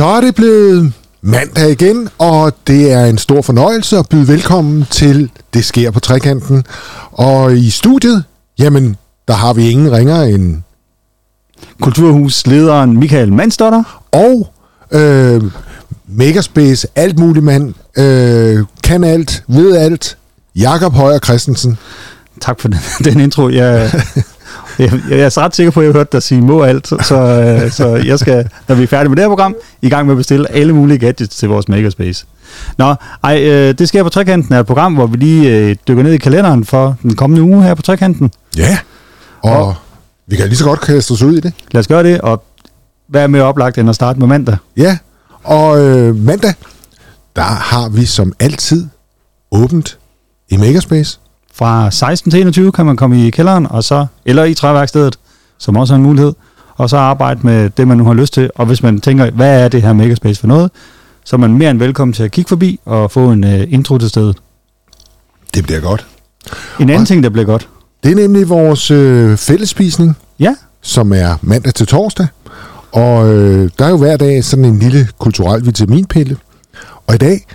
Så er det blevet mandag igen, og det er en stor fornøjelse at byde velkommen til Det sker på trekanten. Og i studiet, jamen, der har vi ingen ringer end... Kulturhuslederen Michael Manstotter. Og øh, Megaspace, alt muligt mand, øh, kan alt, ved alt, Jakob Højer Christensen. Tak for den, den intro. Jeg, jeg, jeg er så ret sikker på, at jeg har hørt dig sige må alt, så, øh, så jeg skal, når vi er færdige med det her program, i gang med at bestille alle mulige gadgets til vores Makerspace. Nå, ej, øh, det sker på Trekanten er et program, hvor vi lige øh, dykker ned i kalenderen for den kommende uge her på Trekanten. Ja, og, og vi kan lige så godt kaste os ud i det. Lad os gøre det, og hvad er mere oplagt end at starte med mandag? Ja, og øh, mandag, der har vi som altid åbent i Makerspace. Fra 16 til 21 kan man komme i kælderen, og så, eller i træværkstedet, som også er en mulighed, og så arbejde med det, man nu har lyst til. Og hvis man tænker, hvad er det her Makerspace for noget, så er man mere end velkommen til at kigge forbi og få en uh, intro til stedet. Det bliver godt. En anden og ting, der bliver godt. Det er nemlig vores øh, fællesspisning, ja. som er mandag til torsdag. Og øh, der er jo hver dag sådan en lille kulturel vitaminpille. Og i dag,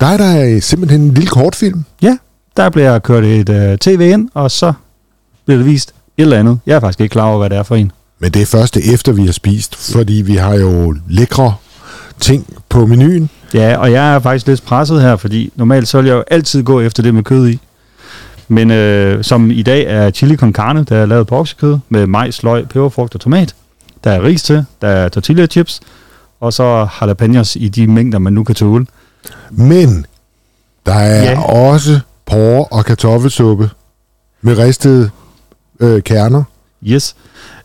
der er der simpelthen en lille kortfilm. Ja, der bliver kørt et uh, tv ind, og så bliver det vist et eller andet. Jeg er faktisk ikke klar over, hvad det er for en. Men det er først efter, vi har spist, fordi vi har jo lækre ting på menuen. Ja, og jeg er faktisk lidt presset her, fordi normalt så vil jeg jo altid gå efter det med kød i. Men øh, som i dag er chili con carne, der er lavet på oksekød med majs, løg, peberfrugt og tomat. Der er ris til, der er tortilla chips, og så jalapenos i de mængder, man nu kan tåle. Men der er ja. også porre og kartoffelsuppe med ristede øh, kerner. Yes.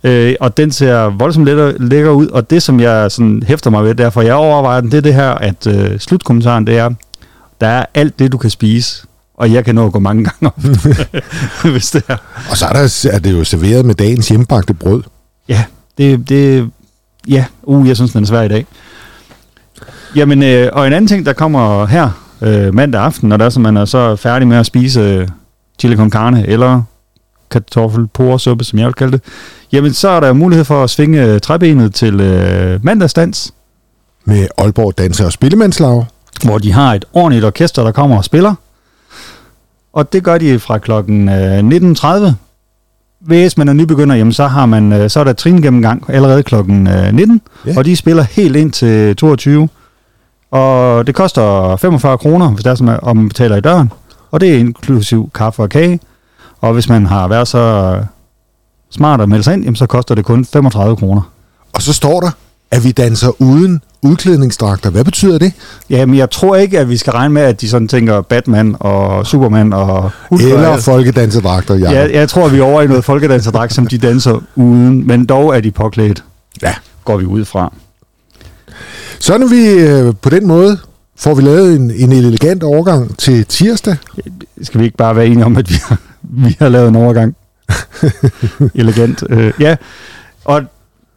Øh, og den ser voldsomt lækker, lækker ud, og det, som jeg sådan hæfter mig ved, derfor jeg overvejer den, det er det her, at øh, slutkommentaren, det er, der er alt det, du kan spise, og jeg kan nå at gå mange gange op, hvis det er. Og så er, der, er det jo serveret med dagens hjemmebagte brød. Ja, det, det ja, uh, jeg synes, den er svær i dag. Jamen, øh, og en anden ting, der kommer her øh, mandag aften, når der er, så man er så færdig med at spise øh, chili con carne, eller kartoffelporesuppe, som jeg vil kalde det, jamen så er der mulighed for at svinge øh, træbenet til øh, mandagsdans. Med Aalborg Danser og Spillemandslag. Hvor de har et ordentligt orkester, der kommer og spiller. Og det gør de fra klokken øh, 19.30. Hvis man er nybegynder, jamen så, har man, øh, så er der trin gennemgang allerede klokken øh, 19, yeah. og de spiller helt ind til 22. Og det koster 45 kroner, hvis det er, som om man betaler i døren. Og det er inklusiv kaffe og kage. Og hvis man har været så smart at melde sig ind, jamen, så koster det kun 35 kroner. Og så står der, at vi danser uden udklædningsdragter. Hvad betyder det? Jamen, jeg tror ikke, at vi skal regne med, at de sådan tænker Batman og Superman og... Hulk Eller folkedanserdragter, ja. ja. Jeg tror, vi er over i noget folkedanserdragt, som de danser uden, men dog er de påklædt. Ja. Går vi ud fra. Så når vi øh, på den måde får vi lavet en, en elegant overgang til tirsdag. Skal vi ikke bare være enige om, at vi har, vi har lavet en overgang? elegant. Øh, ja, og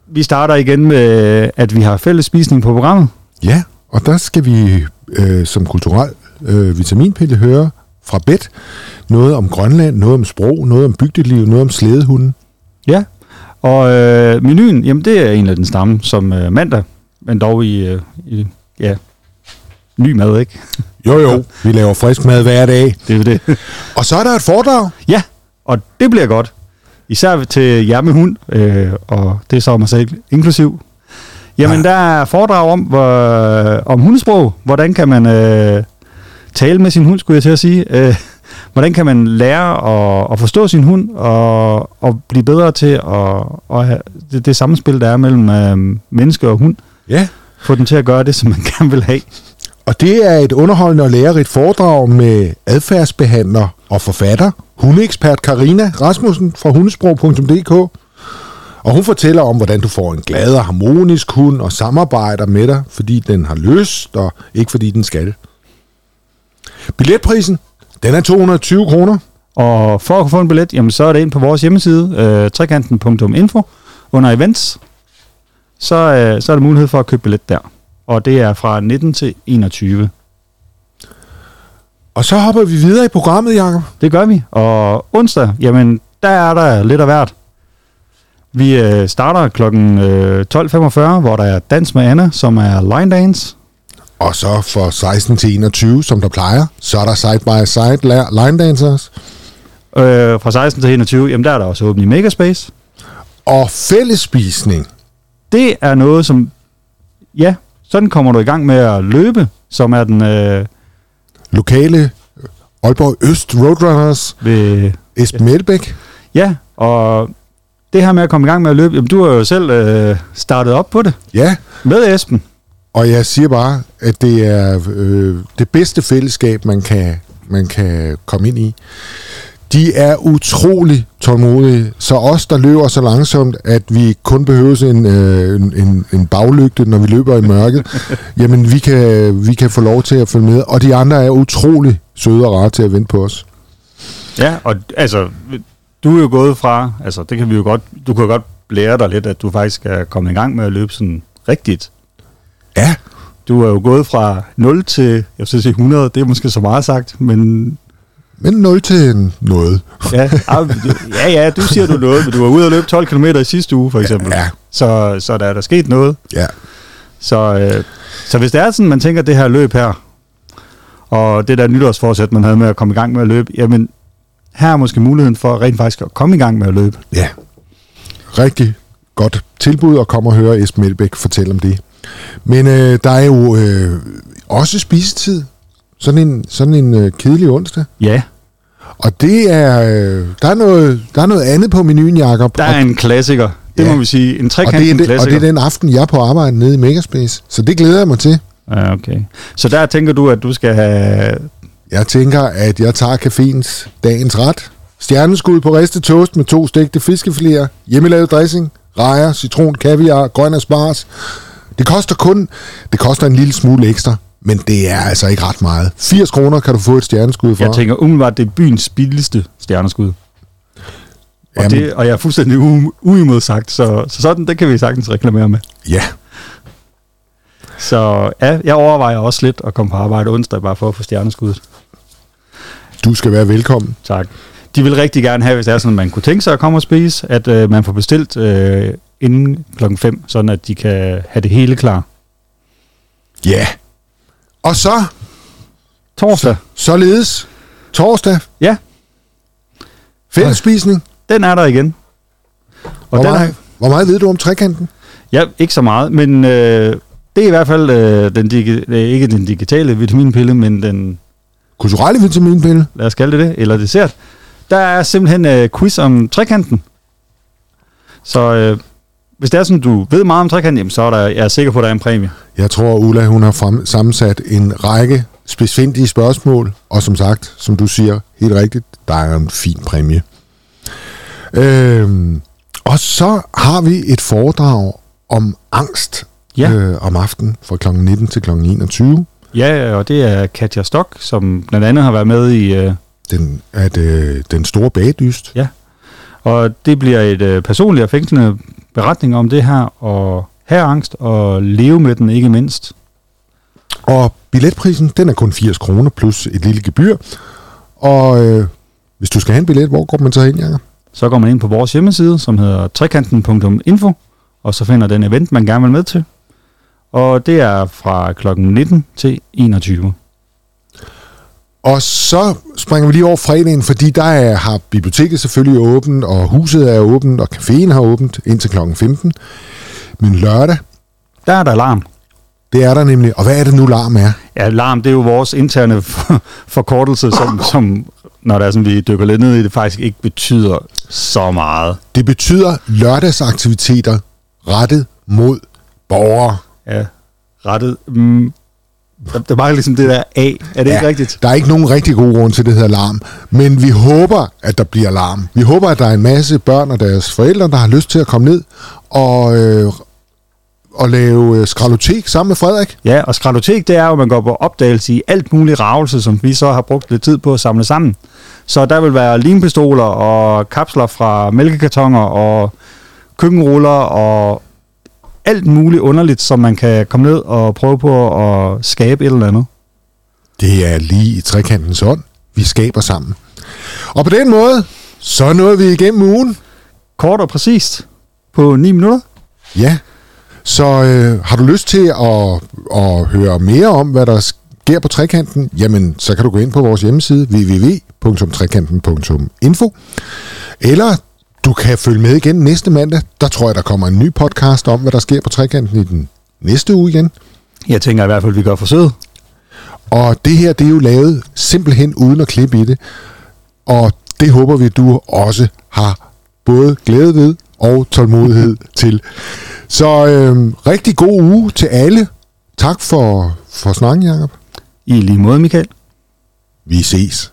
vi starter igen med, at vi har fælles spisning på programmet. Ja, og der skal vi øh, som kulturel øh, vitaminpille høre fra Bet noget om Grønland, noget om sprog, noget om bygdeliv, noget om slædehunden. Ja, og øh, menuen, jamen det er egentlig den stamme som øh, mandag, men dog i, øh, i ja, ny mad, ikke? Jo, jo. Vi laver frisk mad hver dag. Det er det. Og så er der et foredrag. Ja, og det bliver godt. Især til jer med hund, øh, og det er så mig selv inklusiv. Jamen, ja. der er foredrag om, hvor, om hundesprog. Hvordan kan man øh, tale med sin hund, skulle jeg til at sige. Øh, hvordan kan man lære at, at forstå sin hund, og, og blive bedre til at, at have det, det samspil, der er mellem øh, menneske og hund. Ja. Få den til at gøre det, som man gerne vil have. Og det er et underholdende og lærerigt foredrag med adfærdsbehandler og forfatter, hundeekspert Karina Rasmussen fra hundesprog.dk. Og hun fortæller om, hvordan du får en glad og harmonisk hund og samarbejder med dig, fordi den har lyst og ikke fordi den skal. Billetprisen, den er 220 kroner. Og for at få en billet, jamen, så er det ind på vores hjemmeside, øh, trekanten.info, under events. Så, øh, så er der mulighed for at købe billet der og det er fra 19 til 21. Og så hopper vi videre i programmet, Jacob. Det gør vi, og onsdag, jamen, der er der lidt af hvert. Vi øh, starter klokken øh, 12.45, hvor der er Dans med Anna, som er line dance. Og så for 16 til 21, som der plejer, så er der side by side line dancers. Øh, fra 16 til 21, jamen der er der også åbent i Megaspace. Og fællesspisning. Det er noget, som... Ja, sådan kommer du i gang med at løbe, som er den øh, Lokale Aalborg Øst Roadrunners. ved... Esben Melbæk. Ja, og det her med at komme i gang med at løbe, jamen du har jo selv øh, startet op på det Ja, med Esben. og jeg siger bare, at det er øh, det bedste fællesskab, man kan, man kan komme ind i. De er utrolig tålmodige, så os, der løber så langsomt, at vi kun behøver en, øh, en- en, en baglygte, når vi løber i mørket, jamen vi kan, vi kan få lov til at følge med. Og de andre er utrolig søde og rare til at vente på os. Ja, og altså, du er jo gået fra, altså det kan vi jo godt, du kan jo godt blære dig lidt, at du faktisk er kommet i gang med at løbe sådan rigtigt. Ja, Du er jo gået fra 0 til, jeg vil sige 100, det er måske så meget sagt, men men 0 til noget. ja, ja, ja, du siger du noget, men du var ude og løbe 12 km i sidste uge, for eksempel. Ja. Så, så der er der sket noget. Ja. Så, øh, så hvis det er sådan, man tænker, det her løb her, og det der nytårsforsæt, man havde med at komme i gang med at løbe, jamen, her er måske muligheden for rent faktisk at komme i gang med at løbe. Ja. Rigtig godt tilbud at komme og høre Esben Melbæk fortælle om det. Men øh, der er jo øh, også spisetid. Sådan en, sådan en øh, kedelig onsdag. Ja, Og det er, øh, der, er noget, der er noget andet på menuen, Jacob. der er en klassiker. Det Ja. må vi sige. En og, det er den, og klassiker. det er den aften, jeg er på arbejde nede i Megaspace. Så det glæder jeg mig til. Ja, okay. Så der tænker du, at du skal have... Jeg tænker, at jeg tager caféens dagens ret. Stjerneskud på ristet toast med to stegte fiskefiléer, hjemmelavet dressing, rejer, citron, kaviar, grøn asparges. Det koster kun, det koster en lille smule ekstra, men det er altså ikke ret meget. 80 kroner kan du få et stjerneskud for. Jeg tænker umiddelbart, det er byens billigste stjerneskud. Og, Jamen. det, og jeg er fuldstændig u- uimodsagt, så, så sådan, det kan vi sagtens reklamere med. Ja, Så ja, jeg overvejer også lidt at komme på arbejde onsdag, bare for at få stjerneskuddet. du skal være velkommen. Tak. De vil rigtig gerne have, hvis det er sådan, at man kunne tænke sig at komme og spise, at øh, man får bestilt øh, inden klokken 5, sådan at de kan have det hele klar. Ja. Og så, Torsdag, således, torsdag, ja, fællesspisning. den er der igen. Og Hvor den er, meget, hvor meget ved du om trekanten? ja, ikke så meget, men øh, det er i hvert fald øh, den digi- ikke den digitale vitaminpille, men den, Kulturelle vitaminpille. lad os kalde det det, eller dessert. Der er simpelthen øh, quiz om trekanten. Så øh, hvis det er sådan, du ved meget om trekanten, jamen, så er der, jeg er sikker på, at der er en præmie. Jeg tror, Ulla, hun har frem, sammensat en række specifindige spørgsmål, og som sagt, som du siger helt rigtigt, der er en fin præmie. Øhm, og så har vi et foredrag om angst Ja. øh, om aftenen fra kl. 19 til kl. 21. Ja, og det er Katja Stok, som blandt andet har været med i... Øh, Den, at, øh, den store bagdyst. og det bliver et øh, personligt og fængslende beretning om det her, og have angst og leve med den ikke mindst. Og billetprisen, den er kun 80 kroner plus et lille gebyr. Og øh, hvis du skal have en billet, hvor går man så hen, Jacob? Så går man ind på vores hjemmeside, som hedder trekanten.info, og så finder den event, man gerne vil med til. Og det er fra klokken 19 til 21. Og så springer vi lige over fredagen, fordi der er, har biblioteket selvfølgelig åbent, og huset er åbent, og caféen har åbent indtil kl. 15. Men lørdag, Der er der alarm. det er der nemlig. Og hvad er det nu, larm er? Ja, alarm, det er jo vores interne for- forkortelse, som, som når der er sådan, vi dykker lidt ned i det, faktisk ikke betyder så meget. Det betyder lørdagsaktiviteter rettet mod borgere. Ja, rettet. Mm, der, der mangler ligesom det der A. Er det ja. ikke rigtigt? Der er ikke nogen rigtig god grund til, det hedder larm. Men vi håber, at der bliver larm. Vi håber, at der er en masse børn og deres forældre, der har lyst til at komme ned og, øh, og lave øh, skralotek sammen med Frederik. Ja, og skralotek, det er jo, at man går på opdagelse i alt muligt ravelse, som vi så har brugt lidt tid på at samle sammen. Så der vil være limpistoler og kapsler fra mælkekartoner og køkkenruller og alt muligt underligt, som man kan komme ned og prøve på at skabe et eller andet. Det er lige i trekantens ånd. Vi skaber sammen. Og på den måde, så nåede vi igennem ugen. Kort og præcist. på 9 minutter. Ja, så øh, har du lyst til at, at høre mere om, hvad der sker på trekanten, jamen så kan du gå ind på vores hjemmeside www.trekanten.info eller du kan følge med igen næste mandag. Der tror jeg, der kommer en ny podcast om, hvad der sker på trekanten i den næste uge igen. Jeg tænker i hvert fald, at vi gør forsøget. Og det her, det er jo lavet simpelthen uden at klippe i det. Og det håber vi, du også har både glæde ved og tålmodighed til. Så øh, rigtig god uge til alle. Tak for, for snakken, Jacob. I lige måde, Michael. Vi ses.